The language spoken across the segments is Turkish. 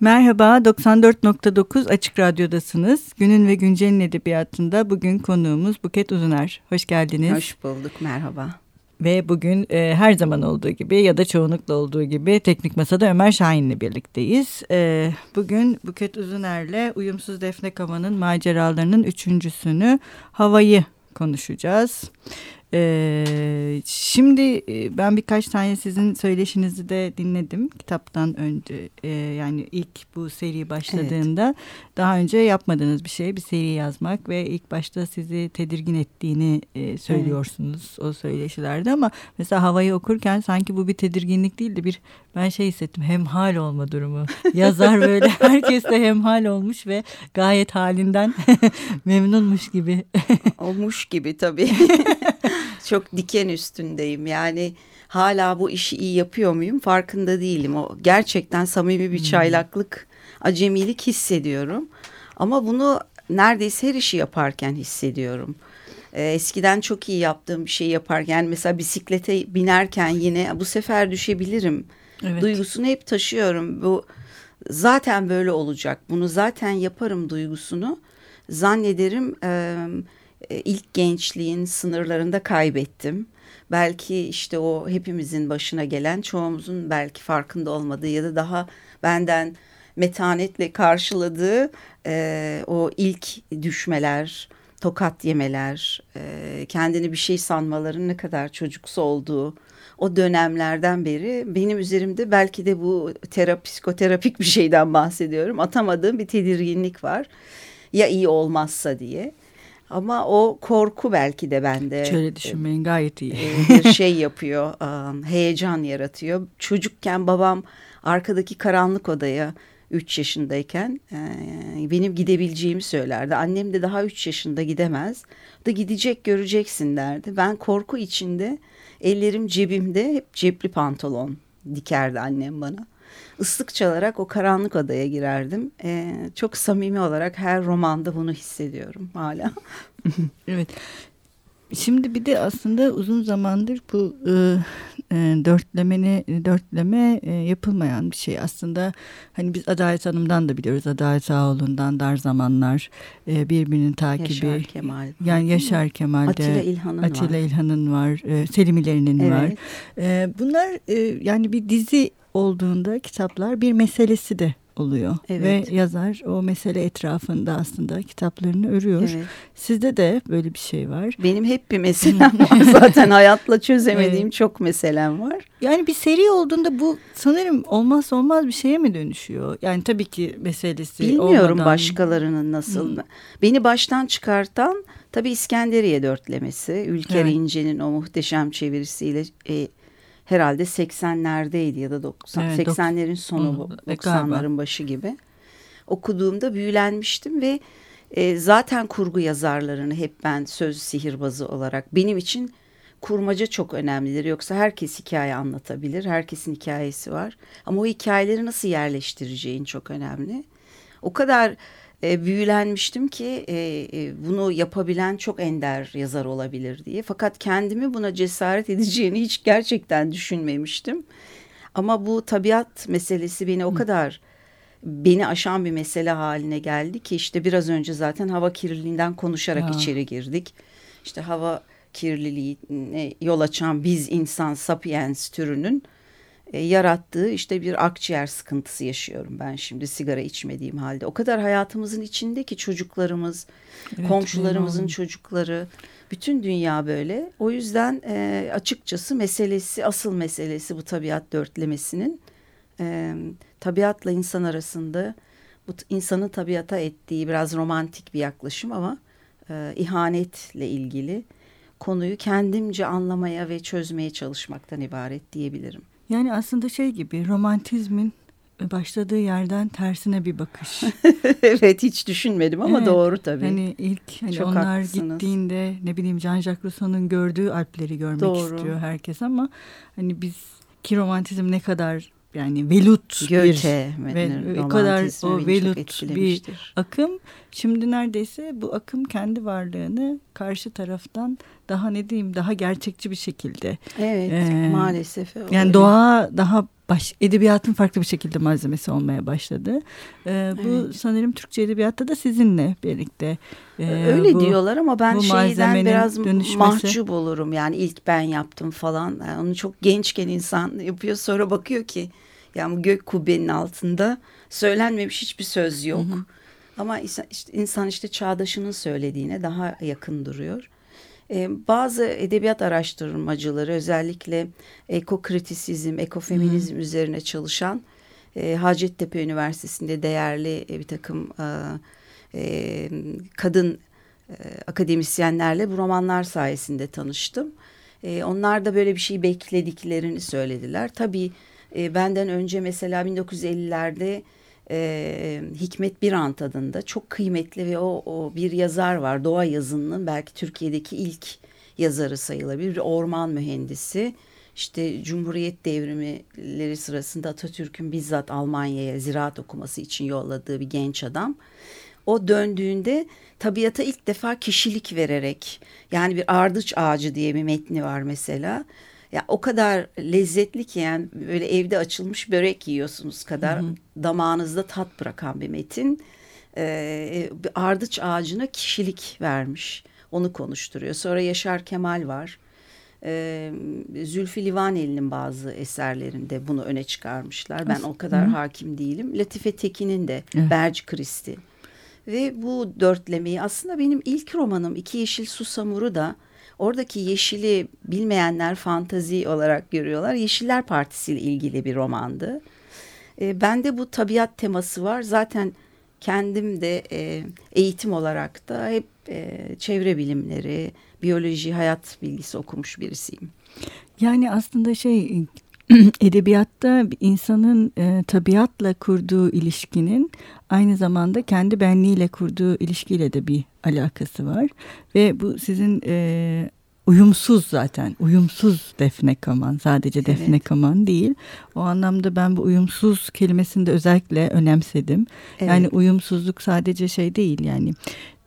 Merhaba, 94.9 Açık Radyo'dasınız. Günün ve Güncel'in edebiyatında bugün konuğumuz Buket Uzuner. Hoş geldiniz. Hoş bulduk, merhaba. Ve bugün e, her zaman olduğu gibi ya da çoğunlukla olduğu gibi Teknik Masa'da Ömer Şahin'le birlikteyiz. E, bugün Buket Uzuner'le Uyumsuz Defne Kava'nın maceralarının üçüncüsünü Havayı konuşacağız. Ee, şimdi e, ben birkaç tane sizin söyleşinizi de dinledim kitaptan önce. E, yani ilk bu seri başladığında evet. daha önce yapmadığınız bir şey bir seri yazmak ve ilk başta sizi tedirgin ettiğini e, söylüyorsunuz evet. o söyleşilerde. Ama mesela havayı okurken sanki bu bir tedirginlik değildi bir ben şey hissettim hemhal olma durumu. Yazar böyle herkes de hemhal olmuş ve gayet halinden memnunmuş gibi. Olmuş gibi tabii çok diken üstündeyim. Yani hala bu işi iyi yapıyor muyum farkında değilim. O gerçekten samimi bir hmm. çaylaklık, acemilik hissediyorum. Ama bunu neredeyse her işi yaparken hissediyorum. Ee, eskiden çok iyi yaptığım bir şey yaparken mesela bisiklete binerken yine bu sefer düşebilirim. Evet. Duygusunu hep taşıyorum. Bu zaten böyle olacak. Bunu zaten yaparım duygusunu zannederim e, ilk gençliğin sınırlarında kaybettim. Belki işte o hepimizin başına gelen çoğumuzun belki farkında olmadığı ya da daha benden metanetle karşıladığı e, o ilk düşmeler, tokat yemeler, e, kendini bir şey sanmaların ne kadar çocuksu olduğu o dönemlerden beri benim üzerimde belki de bu terapi, psikoterapik bir şeyden bahsediyorum. Atamadığım bir tedirginlik var. Ya iyi olmazsa diye. Ama o korku belki de bende. Hiç öyle düşünmeyin gayet iyi. E, bir şey yapıyor, heyecan yaratıyor. Çocukken babam arkadaki karanlık odaya 3 yaşındayken benim gidebileceğimi söylerdi. Annem de daha 3 yaşında gidemez. Da gidecek göreceksin derdi. Ben korku içinde ellerim cebimde hep cepli pantolon dikerdi annem bana ıslık çalarak o karanlık odaya girerdim. E, çok samimi olarak her romanda bunu hissediyorum hala. evet. Şimdi bir de aslında uzun zamandır bu e, e, dörtlemeni dörtleme e, yapılmayan bir şey. Aslında hani biz Adalet Hanım'dan da biliyoruz. Adalet Ağoğlu'ndan Dar Zamanlar e, birbirinin takibi. Yaşar Kemal. Yani Yaşar Kemal'de. Atilla İlhan'ın Atilla var. İlhan'ın var. E, Selim İleri'nin evet. var. E, bunlar e, yani bir dizi olduğunda kitaplar bir meselesi de oluyor. Evet. Ve yazar o mesele etrafında aslında kitaplarını örüyor. Evet. Sizde de böyle bir şey var. Benim hep bir meselem var. Zaten hayatla çözemediğim evet. çok meselem var. Yani bir seri olduğunda bu sanırım olmaz olmaz bir şeye mi dönüşüyor? Yani tabii ki meselesi Bilmiyorum olmadan... başkalarının nasıl. Hmm. Beni baştan çıkartan tabii İskenderiye dörtlemesi. Ülker evet. İnce'nin o muhteşem çevirisiyle e, herhalde 80'lerdeydi ya da 90 evet, 80'lerin sonu 90'ların başı gibi. Okuduğumda büyülenmiştim ve e, zaten kurgu yazarlarını hep ben söz sihirbazı olarak benim için kurmaca çok önemlidir. Yoksa herkes hikaye anlatabilir. Herkesin hikayesi var. Ama o hikayeleri nasıl yerleştireceğin çok önemli. O kadar e, büyülenmiştim ki e, e, bunu yapabilen çok ender yazar olabilir diye. Fakat kendimi buna cesaret edeceğini hiç gerçekten düşünmemiştim. Ama bu tabiat meselesi beni o kadar beni aşan bir mesele haline geldi ki işte biraz önce zaten hava kirliliğinden konuşarak ya. içeri girdik. İşte hava kirliliği yol açan biz insan sapiens türünün e, yarattığı işte bir akciğer sıkıntısı yaşıyorum ben şimdi sigara içmediğim halde. O kadar hayatımızın içindeki çocuklarımız, evet, komşularımızın bilmiyorum. çocukları, bütün dünya böyle. O yüzden e, açıkçası meselesi, asıl meselesi bu tabiat dörtlemesinin e, tabiatla insan arasında bu insanın tabiata ettiği biraz romantik bir yaklaşım ama e, ihanetle ilgili konuyu kendimce anlamaya ve çözmeye çalışmaktan ibaret diyebilirim. Yani aslında şey gibi romantizmin başladığı yerden tersine bir bakış. evet hiç düşünmedim ama evet, doğru tabii. Hani ilk hani Çok onlar haklısınız. gittiğinde ne bileyim Jean-Jacques Rousseau'nun gördüğü Alpleri görmek doğru. istiyor herkes ama hani biz ki romantizm ne kadar yani velut Göte, bir ve o kadar o velut bir akım. Şimdi neredeyse bu akım kendi varlığını karşı taraftan daha ne diyeyim daha gerçekçi bir şekilde. Evet e, maalesef. Yani doğa daha baş, edebiyatın farklı bir şekilde malzemesi olmaya başladı. Ee, bu evet. sanırım Türkçe edebiyatta da sizinle birlikte. E, Öyle bu, diyorlar ama ben şeyden biraz dönüşmesi... mahcup olurum. Yani ilk ben yaptım falan. Yani onu çok gençken insan yapıyor sonra bakıyor ki yani gök kubbenin altında söylenmemiş hiçbir söz yok. Hı hı. Ama işte insan işte çağdaşının söylediğine daha yakın duruyor. Ee, bazı edebiyat araştırmacıları özellikle ekokritisizm, ekofeminizm hmm. üzerine çalışan e, Hacettepe Üniversitesi'nde değerli e, bir takım e, e, kadın e, akademisyenlerle bu romanlar sayesinde tanıştım. E, onlar da böyle bir şey beklediklerini söylediler. Tabii e, benden önce mesela 1950'lerde e, Hikmet Birant adında çok kıymetli ve o, o bir yazar var. Doğa yazınının belki Türkiye'deki ilk yazarı sayılabilir. Bir orman mühendisi. İşte Cumhuriyet devrimleri sırasında Atatürk'ün bizzat Almanya'ya ziraat okuması için yolladığı bir genç adam. O döndüğünde tabiata ilk defa kişilik vererek yani bir ardıç ağacı diye bir metni var mesela ya o kadar lezzetli ki yani böyle evde açılmış börek yiyorsunuz kadar hı hı. damağınızda tat bırakan bir metin. Ee, bir ardıç ağacına kişilik vermiş. Onu konuşturuyor. Sonra Yaşar Kemal var. Ee, Zülfü Livaneli'nin bazı eserlerinde bunu öne çıkarmışlar. Ben o kadar Hı. hakim değilim. Latife Tekin'in de evet. Berci Kristi. Ve bu dörtlemeyi aslında benim ilk romanım İki Yeşil Susamur'u da Oradaki yeşili bilmeyenler fantazi olarak görüyorlar. Yeşiller Partisi ile ilgili bir romandı. E, bende bu tabiat teması var. Zaten kendim de e, eğitim olarak da hep e, çevre bilimleri, biyoloji, hayat bilgisi okumuş birisiyim. Yani aslında şey edebiyatta insanın e, tabiatla kurduğu ilişkinin aynı zamanda kendi benliğiyle kurduğu ilişkiyle de bir alakası var. Ve bu sizin e, uyumsuz zaten. Uyumsuz Defne Kaman. Sadece Defne evet. Kaman değil. O anlamda ben bu uyumsuz kelimesini de özellikle önemsedim. Evet. Yani uyumsuzluk sadece şey değil yani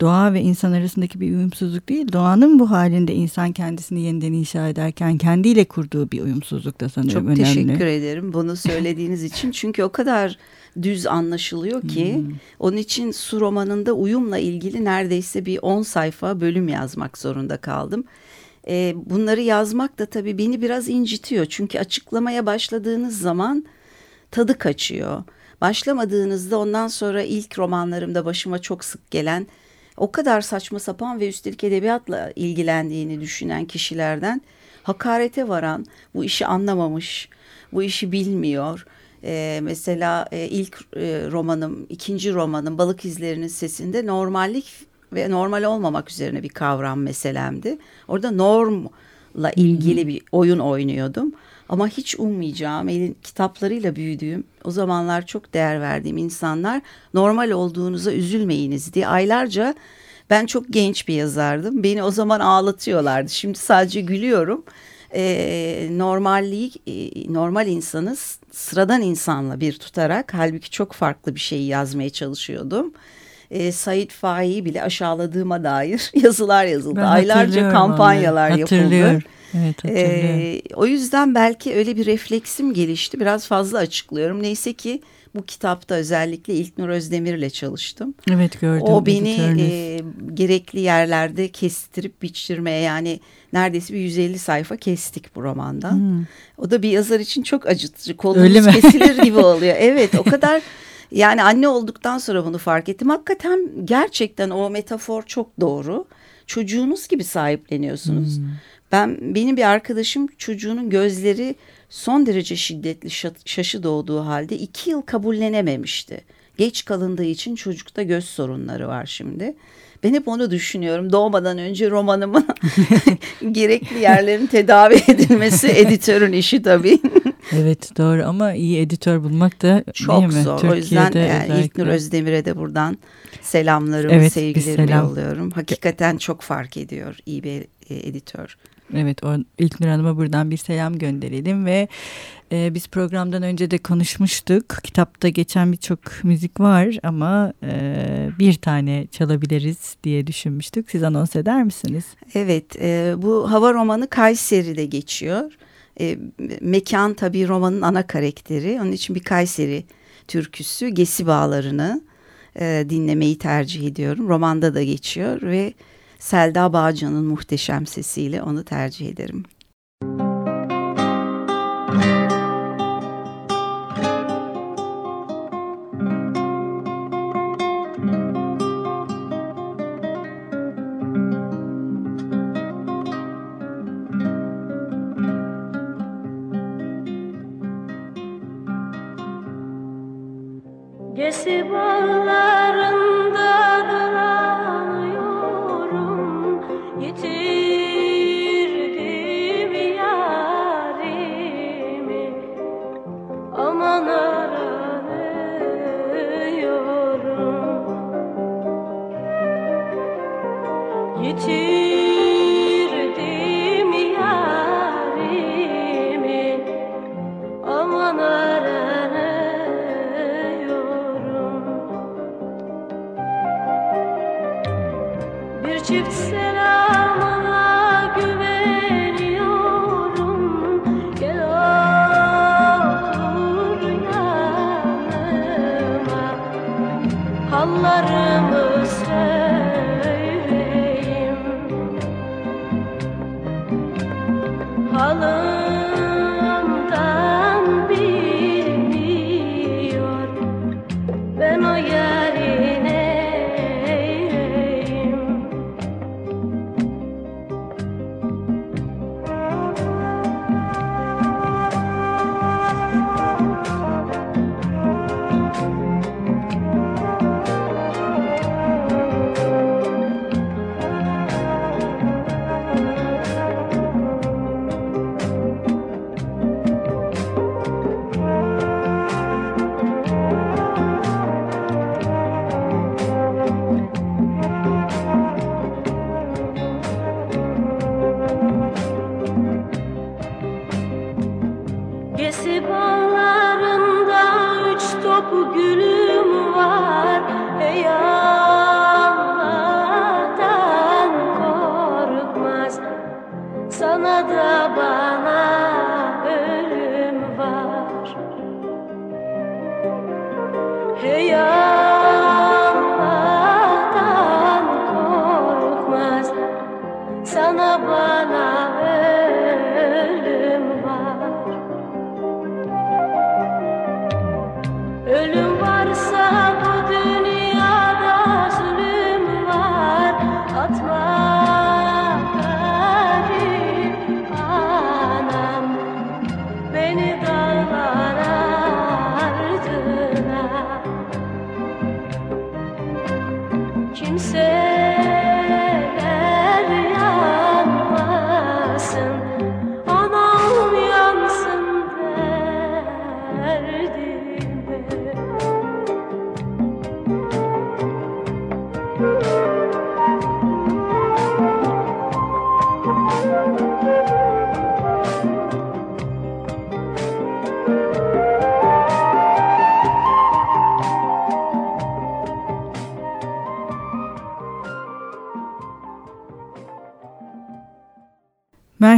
doğa ve insan arasındaki bir uyumsuzluk değil. Doğanın bu halinde insan kendisini yeniden inşa ederken kendiyle kurduğu bir uyumsuzluk da sanırım Çok önemli. Çok teşekkür ederim bunu söylediğiniz için. Çünkü o kadar düz anlaşılıyor ki hmm. onun için su romanında uyumla ilgili neredeyse bir 10 sayfa bölüm yazmak zorunda kaldım. E, bunları yazmak da tabii beni biraz incitiyor. Çünkü açıklamaya başladığınız zaman tadı kaçıyor. Başlamadığınızda ondan sonra ilk romanlarımda başıma çok sık gelen o kadar saçma sapan ve üstelik edebiyatla ilgilendiğini düşünen kişilerden hakarete varan, bu işi anlamamış, bu işi bilmiyor. Ee, mesela e, ilk e, romanım, ikinci romanım Balık İzlerinin Sesinde normallik ve normal olmamak üzerine bir kavram meselemdi. Orada normla ilgili bir oyun oynuyordum. Ama hiç ummayacağım, elin kitaplarıyla büyüdüğüm, o zamanlar çok değer verdiğim insanlar normal olduğunuza üzülmeyiniz diye aylarca ben çok genç bir yazardım. Beni o zaman ağlatıyorlardı. Şimdi sadece gülüyorum. Ee, normalliği, e, normal insanı sıradan insanla bir tutarak halbuki çok farklı bir şeyi yazmaya çalışıyordum e, Said Faik'i bile aşağıladığıma dair yazılar yazıldı. Ben Aylarca kampanyalar yapıldı. Evet, ee, o yüzden belki öyle bir refleksim gelişti. Biraz fazla açıklıyorum. Neyse ki bu kitapta özellikle İlknur Özdemir'le çalıştım. Evet gördüm. O beni e, gerekli yerlerde kestirip biçtirmeye yani neredeyse bir 150 sayfa kestik bu romandan. Hmm. O da bir yazar için çok acıtıcı. Kolumuz kesilir gibi oluyor. Evet o kadar Yani anne olduktan sonra bunu fark ettim. Hakikaten gerçekten o metafor çok doğru. Çocuğunuz gibi sahipleniyorsunuz. Hmm. Ben benim bir arkadaşım çocuğunun gözleri son derece şiddetli şaşı doğduğu halde iki yıl kabullenememişti. Geç kalındığı için çocukta göz sorunları var şimdi. Ben hep onu düşünüyorum. Doğmadan önce romanımın gerekli yerlerin tedavi edilmesi editörün işi tabii. evet doğru ama iyi editör bulmak da çok zor. Türkiye'de o yüzden yani İlknur Özdemir'e de buradan selamlarımı, evet, sevgilerimi selam. yolluyorum. Hakikaten çok fark ediyor iyi bir e, editör. Evet İlknur Hanım'a buradan bir selam gönderelim ve e, biz programdan önce de konuşmuştuk. Kitapta geçen birçok müzik var ama e, bir tane çalabiliriz diye düşünmüştük. Siz anons eder misiniz? Evet e, bu hava romanı Kayseri'de geçiyor. E, mekan tabii romanın ana karakteri. Onun için bir Kayseri türküsü Gesi Bağları'nı e, dinlemeyi tercih ediyorum. Romanda da geçiyor ve Selda Bağcan'ın muhteşem sesiyle onu tercih ederim. Hello. Yes, it was.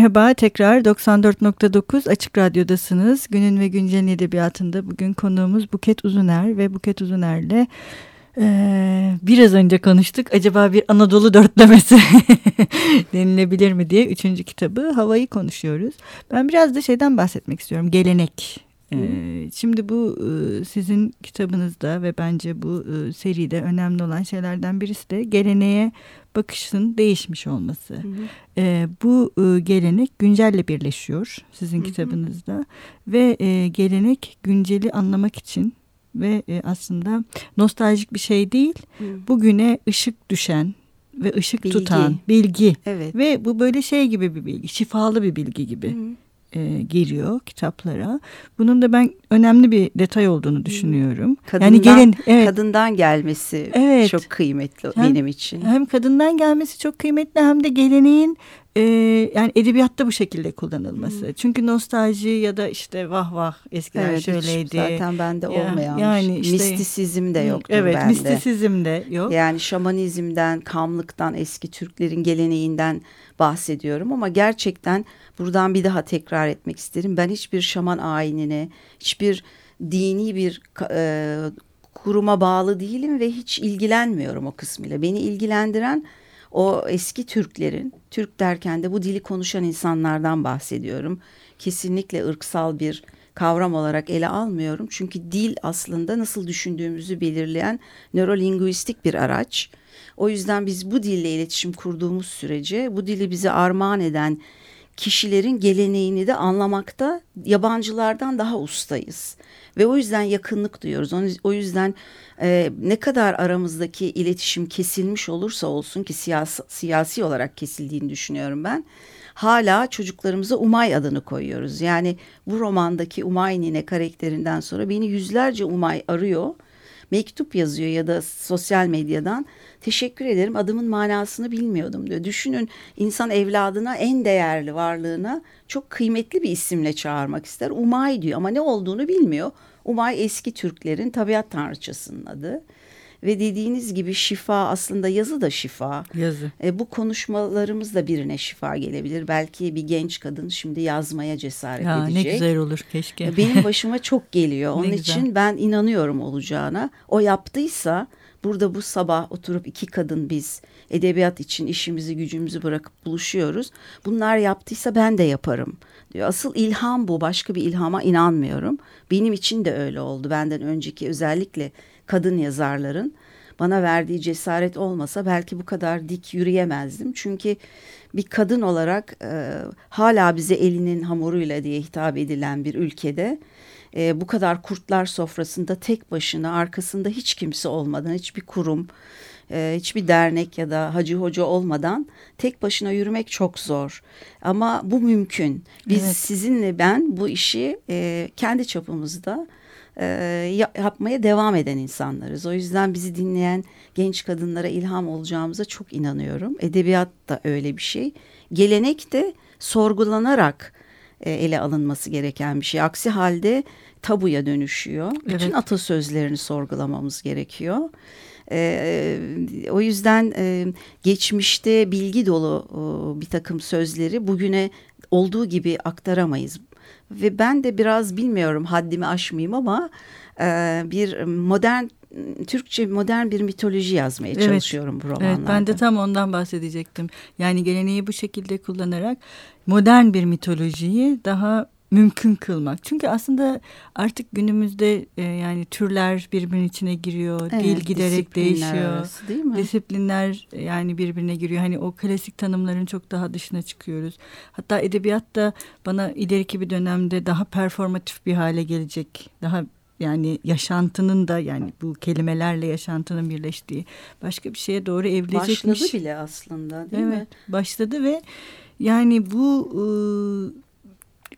Merhaba tekrar 94.9 Açık Radyo'dasınız. Günün ve Güncel'in edebiyatında bugün konuğumuz Buket Uzuner ve Buket Uzuner'le e, biraz önce konuştuk. Acaba bir Anadolu dörtlemesi denilebilir mi diye üçüncü kitabı Havayı konuşuyoruz. Ben biraz da şeyden bahsetmek istiyorum. Gelenek ee, şimdi bu sizin kitabınızda ve bence bu seride önemli olan şeylerden birisi de geleneğe bakışın değişmiş olması. Hı hı. E, bu gelenek güncelle birleşiyor sizin hı hı. kitabınızda ve e, gelenek günceli anlamak için ve e, aslında nostaljik bir şey değil. Hı. Bugüne ışık düşen ve ışık bilgi. tutan bilgi. Evet. Ve bu böyle şey gibi bir bilgi, şifalı bir bilgi gibi. Hı e, giriyor kitaplara. Bunun da ben önemli bir detay olduğunu düşünüyorum. Kadından, yani gelin evet. kadından gelmesi evet, çok kıymetli hem, benim için. Hem kadından gelmesi çok kıymetli hem de geleneğin e, yani edebiyatta bu şekilde kullanılması. Hmm. Çünkü nostalji ya da işte vah vah eskiler evet, şöyleydi. Zaten bende olmayan. Yani işte, mistisizm de yoktur evet, bende. Evet mistisizm de yok. Yani şamanizmden, kamlıktan, eski Türklerin geleneğinden bahsediyorum ama gerçekten buradan bir daha tekrar etmek isterim. Ben hiçbir şaman ayinine, hiçbir dini bir e, kuruma bağlı değilim ve hiç ilgilenmiyorum o kısmıyla. Beni ilgilendiren o eski Türklerin, Türk derken de bu dili konuşan insanlardan bahsediyorum. Kesinlikle ırksal bir kavram olarak ele almıyorum. Çünkü dil aslında nasıl düşündüğümüzü belirleyen nörolinguistik bir araç. O yüzden biz bu dille iletişim kurduğumuz sürece bu dili bize armağan eden kişilerin geleneğini de anlamakta yabancılardan daha ustayız. Ve o yüzden yakınlık duyuyoruz. O yüzden e, ne kadar aramızdaki iletişim kesilmiş olursa olsun ki siyasi, siyasi olarak kesildiğini düşünüyorum ben. Hala çocuklarımıza Umay adını koyuyoruz. Yani bu romandaki Umay Nine karakterinden sonra beni yüzlerce Umay arıyor mektup yazıyor ya da sosyal medyadan teşekkür ederim adımın manasını bilmiyordum diyor. Düşünün insan evladına en değerli varlığına çok kıymetli bir isimle çağırmak ister. Umay diyor ama ne olduğunu bilmiyor. Umay eski Türklerin tabiat tanrıçasının adı. Ve dediğiniz gibi şifa aslında yazı da şifa. Yazı. E, bu konuşmalarımız da birine şifa gelebilir. Belki bir genç kadın şimdi yazmaya cesaret ya, edecek. Ne güzel olur keşke. E, benim başıma çok geliyor. Onun için ben inanıyorum olacağına. O yaptıysa burada bu sabah oturup iki kadın biz edebiyat için işimizi gücümüzü bırakıp buluşuyoruz. Bunlar yaptıysa ben de yaparım diyor. Asıl ilham bu. Başka bir ilhama inanmıyorum. Benim için de öyle oldu. Benden önceki özellikle kadın yazarların bana verdiği cesaret olmasa belki bu kadar dik yürüyemezdim. Çünkü bir kadın olarak e, hala bize elinin hamuruyla diye hitap edilen bir ülkede e, bu kadar kurtlar sofrasında tek başına arkasında hiç kimse olmadan hiçbir kurum e, hiçbir dernek ya da hacı hoca olmadan tek başına yürümek çok zor. Ama bu mümkün. Biz evet. sizinle ben bu işi e, kendi çapımızda e, yapmaya devam eden insanlarız. O yüzden bizi dinleyen genç kadınlara ilham olacağımıza çok inanıyorum. Edebiyat da öyle bir şey. Gelenek de sorgulanarak e, ele alınması gereken bir şey. Aksi halde tabuya dönüşüyor. Evet. Bütün atasözlerini sorgulamamız gerekiyor. E, o yüzden e, geçmişte bilgi dolu e, bir takım sözleri bugüne olduğu gibi aktaramayız. Ve ben de biraz bilmiyorum haddimi aşmayayım ama e, bir modern Türkçe modern bir mitoloji yazmaya evet. çalışıyorum bu romanlarda. Evet, ben de tam ondan bahsedecektim. Yani geleneği bu şekilde kullanarak modern bir mitolojiyi daha mümkün kılmak. Çünkü aslında artık günümüzde e, yani türler birbirinin içine giriyor. Evet, dil giderek değişiyor. Arası, değil mi? Disiplinler yani birbirine giriyor. Hani o klasik tanımların çok daha dışına çıkıyoruz. Hatta edebiyat da bana ileriki bir dönemde daha performatif bir hale gelecek. Daha yani yaşantının da yani bu kelimelerle yaşantının birleştiği başka bir şeye doğru evrilecekmiş. Başladı bile aslında değil evet, mi? Başladı ve yani bu ıı,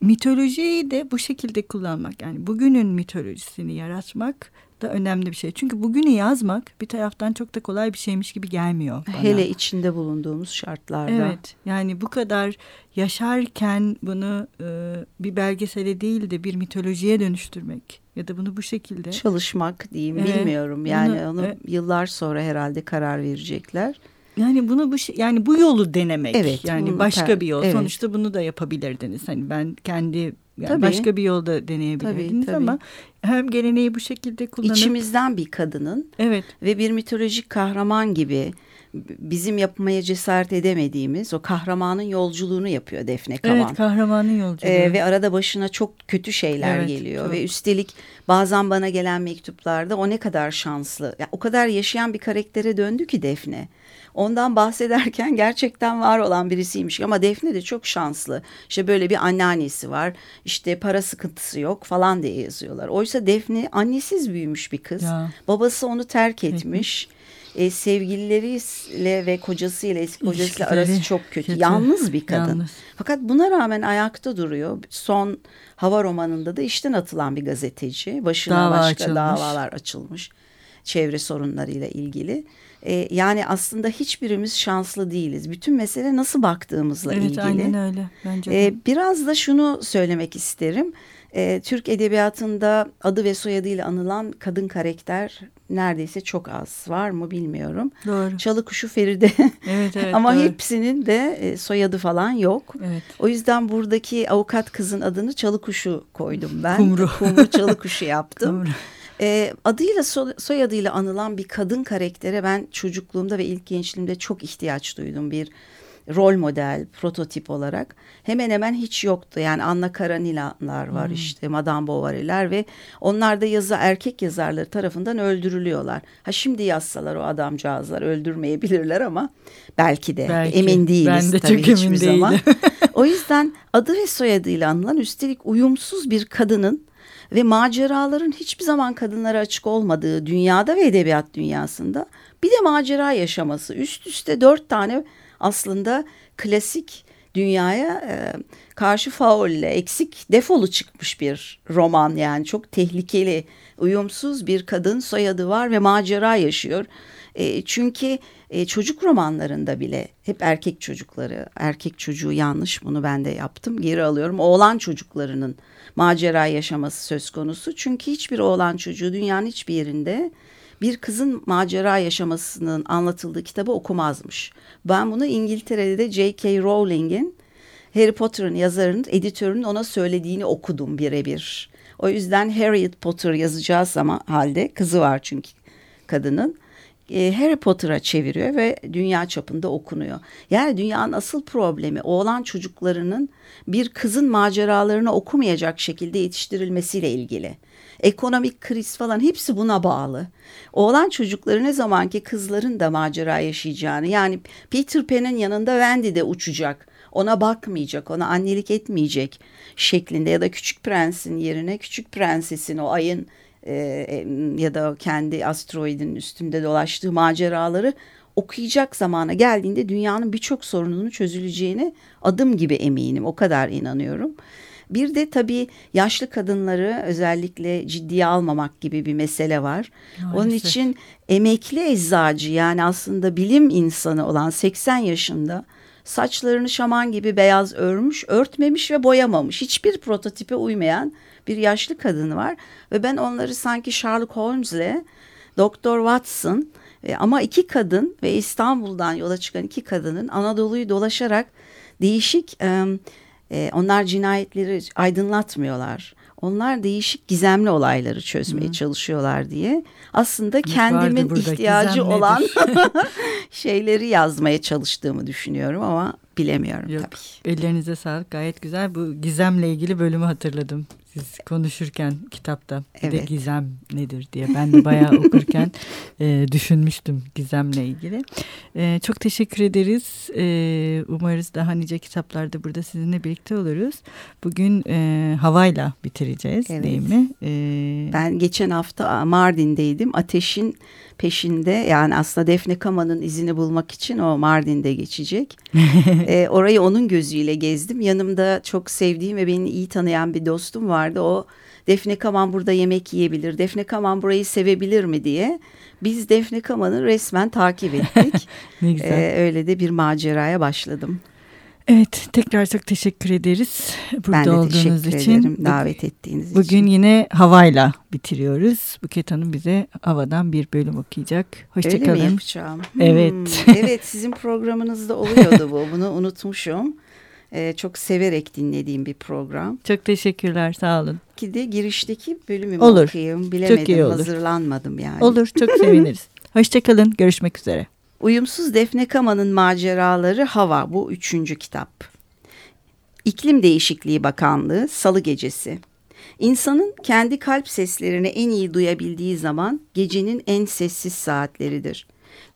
mitolojiyi de bu şekilde kullanmak yani bugünün mitolojisini yaratmak da önemli bir şey. Çünkü bugünü yazmak bir taraftan çok da kolay bir şeymiş gibi gelmiyor bana. Hele içinde bulunduğumuz şartlarda. Evet yani bu kadar yaşarken bunu e, bir belgesele değil de bir mitolojiye dönüştürmek ya da bunu bu şekilde. Çalışmak diyeyim evet, bilmiyorum yani bunu, onu evet. yıllar sonra herhalde karar verecekler. Yani bunu bu şey, yani bu yolu denemek. Evet. Yani başka bir yol. Evet. Sonuçta bunu da yapabilirdiniz. Hani ben kendi yani tabii. başka bir yolda deneyebilirdiniz tabii, tabii. ama hem geleneği bu şekilde kullanıp içimizden bir kadının evet ve bir mitolojik kahraman gibi bizim yapmaya cesaret edemediğimiz o kahramanın yolculuğunu yapıyor Defne Kavan. Evet kahramanın yolculuğu. Ee, ve arada başına çok kötü şeyler evet, geliyor çok. ve üstelik bazen bana gelen mektuplarda o ne kadar şanslı. Yani o kadar yaşayan bir karaktere döndü ki Defne ondan bahsederken gerçekten var olan birisiymiş. Ama Defne de çok şanslı. İşte böyle bir anneannesi var. İşte para sıkıntısı yok falan diye yazıyorlar. Oysa Defne annesiz büyümüş bir kız. Ya. Babası onu terk etmiş. e, sevgilileriyle ve kocasıyla eski kocasıyla arası çok kötü. kötü. Yalnız bir kadın. Yalnız. Fakat buna rağmen ayakta duruyor. Son hava romanında da işten atılan bir gazeteci. Başına Dava başka açılmış. davalar açılmış. Çevre sorunlarıyla ilgili. E, yani aslında hiçbirimiz şanslı değiliz. Bütün mesele nasıl baktığımızla evet, ilgili. Evet aynen öyle. Bence de. E, biraz da şunu söylemek isterim. E, Türk edebiyatında adı ve soyadıyla anılan kadın karakter neredeyse çok az. Var mı bilmiyorum. Doğru. Çalıkuşu Feride. Evet, evet, Ama doğru. hepsinin de e, soyadı falan yok. Evet. O yüzden buradaki avukat kızın adını Çalıkuşu koydum ben. Kumru. Kumru Çalıkuşu yaptım. Kumru. E, adıyla so soyadıyla anılan bir kadın karaktere ben çocukluğumda ve ilk gençliğimde çok ihtiyaç duydum. Bir rol model, prototip olarak hemen hemen hiç yoktu. Yani Anna Kareninalar var Hmm. işte, Madame Bovary'ler ve onlar da yazı erkek yazarları tarafından öldürülüyorlar. Ha şimdi yazsalar o adamcağızlar öldürmeyebilirler ama belki de Belki. emin değiliz Ben de tabii çok emin hiçbir zaman. değilim. o yüzden adı ve soyadıyla anılan üstelik uyumsuz bir kadının ve maceraların hiçbir zaman kadınlara açık olmadığı dünyada ve edebiyat dünyasında bir de macera yaşaması. Üst üste dört tane aslında klasik dünyaya e, karşı faulle, eksik, defolu çıkmış bir roman yani çok tehlikeli, uyumsuz bir kadın soyadı var ve macera yaşıyor. E, çünkü e, çocuk romanlarında bile hep erkek çocukları, erkek çocuğu yanlış bunu ben de yaptım geri alıyorum. Oğlan çocuklarının macera yaşaması söz konusu. Çünkü hiçbir oğlan çocuğu dünyanın hiçbir yerinde bir kızın macera yaşamasının anlatıldığı kitabı okumazmış. Ben bunu İngiltere'de de J.K. Rowling'in Harry Potter'ın yazarının, editörünün ona söylediğini okudum birebir. O yüzden Harriet Potter yazacağı zaman halde kızı var çünkü kadının. E, Harry Potter'a çeviriyor ve dünya çapında okunuyor. Yani dünyanın asıl problemi oğlan çocuklarının bir kızın maceralarını okumayacak şekilde yetiştirilmesiyle ilgili. Ekonomik kriz falan hepsi buna bağlı. Oğlan çocukları ne zaman ki kızların da macera yaşayacağını yani Peter Pan'in yanında Wendy de uçacak. Ona bakmayacak, ona annelik etmeyecek şeklinde ya da Küçük Prens'in yerine Küçük Prenses'in o ayın e, e, ya da kendi asteroidin üstünde dolaştığı maceraları okuyacak zamana geldiğinde dünyanın birçok sorununun çözüleceğine adım gibi eminim. O kadar inanıyorum. Bir de tabii yaşlı kadınları özellikle ciddiye almamak gibi bir mesele var. Onun Maalesef. için emekli eczacı yani aslında bilim insanı olan 80 yaşında saçlarını şaman gibi beyaz örmüş, örtmemiş ve boyamamış. Hiçbir prototipe uymayan bir yaşlı kadın var ve ben onları sanki Sherlock Holmes'le Doktor Watson e, ama iki kadın ve İstanbul'dan yola çıkan iki kadının Anadolu'yu dolaşarak değişik e, e, onlar cinayetleri aydınlatmıyorlar. Onlar değişik gizemli olayları çözmeye çalışıyorlar diye. Aslında Evet, kendimin ihtiyacı gizem olan şeyleri yazmaya çalıştığımı düşünüyorum ama bilemiyorum Yok. tabii. Ellerinize sağlık. Gayet güzel. Bu gizemle ilgili bölümü hatırladım. Siz konuşurken kitapta. Bir de Evet. gizem nedir diye. Ben de bayağı okurken e, düşünmüştüm gizemle ilgili. E, çok teşekkür ederiz. E, umarız daha nice kitaplarda burada sizinle birlikte oluruz. Bugün e, havayla bitireceğiz Evet. değil mi? E, Ben geçen hafta Mardin'deydim. Ateşin peşinde yani aslında Defne Kama'nın izini bulmak için o Mardin'de geçecek. Ee, orayı onun gözüyle gezdim. Yanımda çok sevdiğim ve beni iyi tanıyan bir dostum vardı. O Defne Kaman burada yemek yiyebilir, Defne Kaman burayı sevebilir mi diye. Biz Defne Kaman'ı resmen takip ettik. ne güzel. Ee, öyle de bir maceraya başladım. Evet tekrar çok teşekkür ederiz. Burada ben de olduğunuz teşekkür için. ederim davet ettiğiniz için. Bugün yine havayla bitiriyoruz. Buket Hanım bize havadan bir bölüm okuyacak. Öyle mi Hoşçakalın. yapacağım? Evet. Hmm, evet sizin programınızda oluyordu bu. Bunu unutmuşum. Ee, çok severek dinlediğim bir program. Çok teşekkürler sağ olun. Ki de girişteki bölümü Olur. okuyayım. Bilemedim. iyi olur. Hazırlanmadım yani. Olur çok seviniriz. Hoşçakalın görüşmek üzere. Uyumsuz Defne Kama'nın maceraları Hava bu üçüncü kitap. İklim Değişikliği Bakanlığı Salı Gecesi. İnsanın kendi kalp seslerini en iyi duyabildiği zaman gecenin en sessiz saatleridir.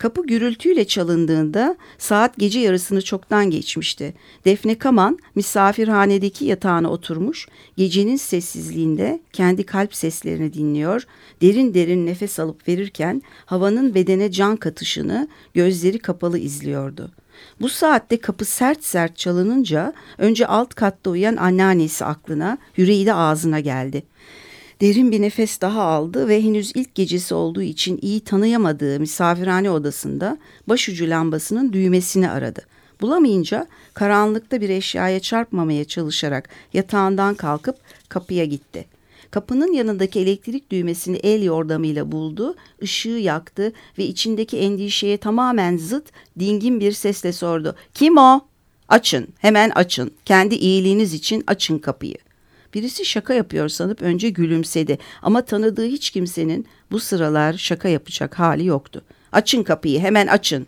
Kapı gürültüyle çalındığında saat gece yarısını çoktan geçmişti. Defne Kaman misafirhanedeki yatağına oturmuş, gecenin sessizliğinde kendi kalp seslerini dinliyor, derin derin nefes alıp verirken havanın bedene can katışını gözleri kapalı izliyordu. Bu saatte kapı sert sert çalınınca önce alt katta uyuyan anneannesi aklına, yüreği de ağzına geldi. Derin bir nefes daha aldı ve henüz ilk gecesi olduğu için iyi tanıyamadığı misafirhane odasında başucu lambasının düğmesini aradı. Bulamayınca karanlıkta bir eşyaya çarpmamaya çalışarak yatağından kalkıp kapıya gitti. Kapının yanındaki elektrik düğmesini el yordamıyla buldu, ışığı yaktı ve içindeki endişeye tamamen zıt dingin bir sesle sordu. Kim o? Açın, hemen açın. Kendi iyiliğiniz için açın kapıyı. Birisi şaka yapıyor sanıp önce gülümsedi ama tanıdığı hiç kimsenin bu sıralar şaka yapacak hali yoktu. Açın kapıyı, hemen açın.''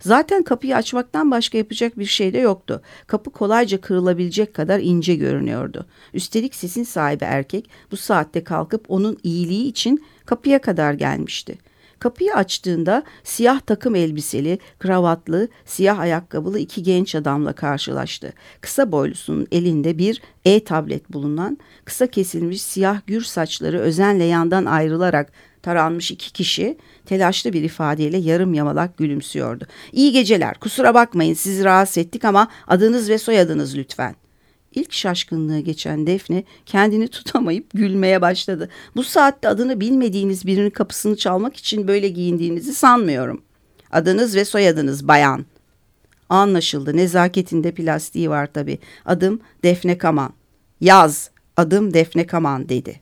Zaten kapıyı açmaktan başka yapacak bir şey de yoktu. Kapı kolayca kırılabilecek kadar ince görünüyordu. Üstelik sesin sahibi erkek bu saatte kalkıp onun iyiliği için kapıya kadar gelmişti. Kapıyı açtığında siyah takım elbiseli, kravatlı, siyah ayakkabılı iki genç adamla karşılaştı. Kısa boylusunun elinde bir e-tablet bulunan, kısa kesilmiş siyah gür saçları özenle yandan ayrılarak taranmış iki kişi telaşlı bir ifadeyle yarım yamalak gülümsüyordu. İyi geceler kusura bakmayın sizi rahatsız ettik ama adınız ve soyadınız lütfen. İlk şaşkınlığı geçen Defne kendini tutamayıp gülmeye başladı. Bu saatte adını bilmediğiniz birinin kapısını çalmak için böyle giyindiğinizi sanmıyorum. Adınız ve soyadınız bayan. Anlaşıldı nezaketinde plastiği var tabii. Adım Defne Kaman. Yaz adım Defne Kaman dedi.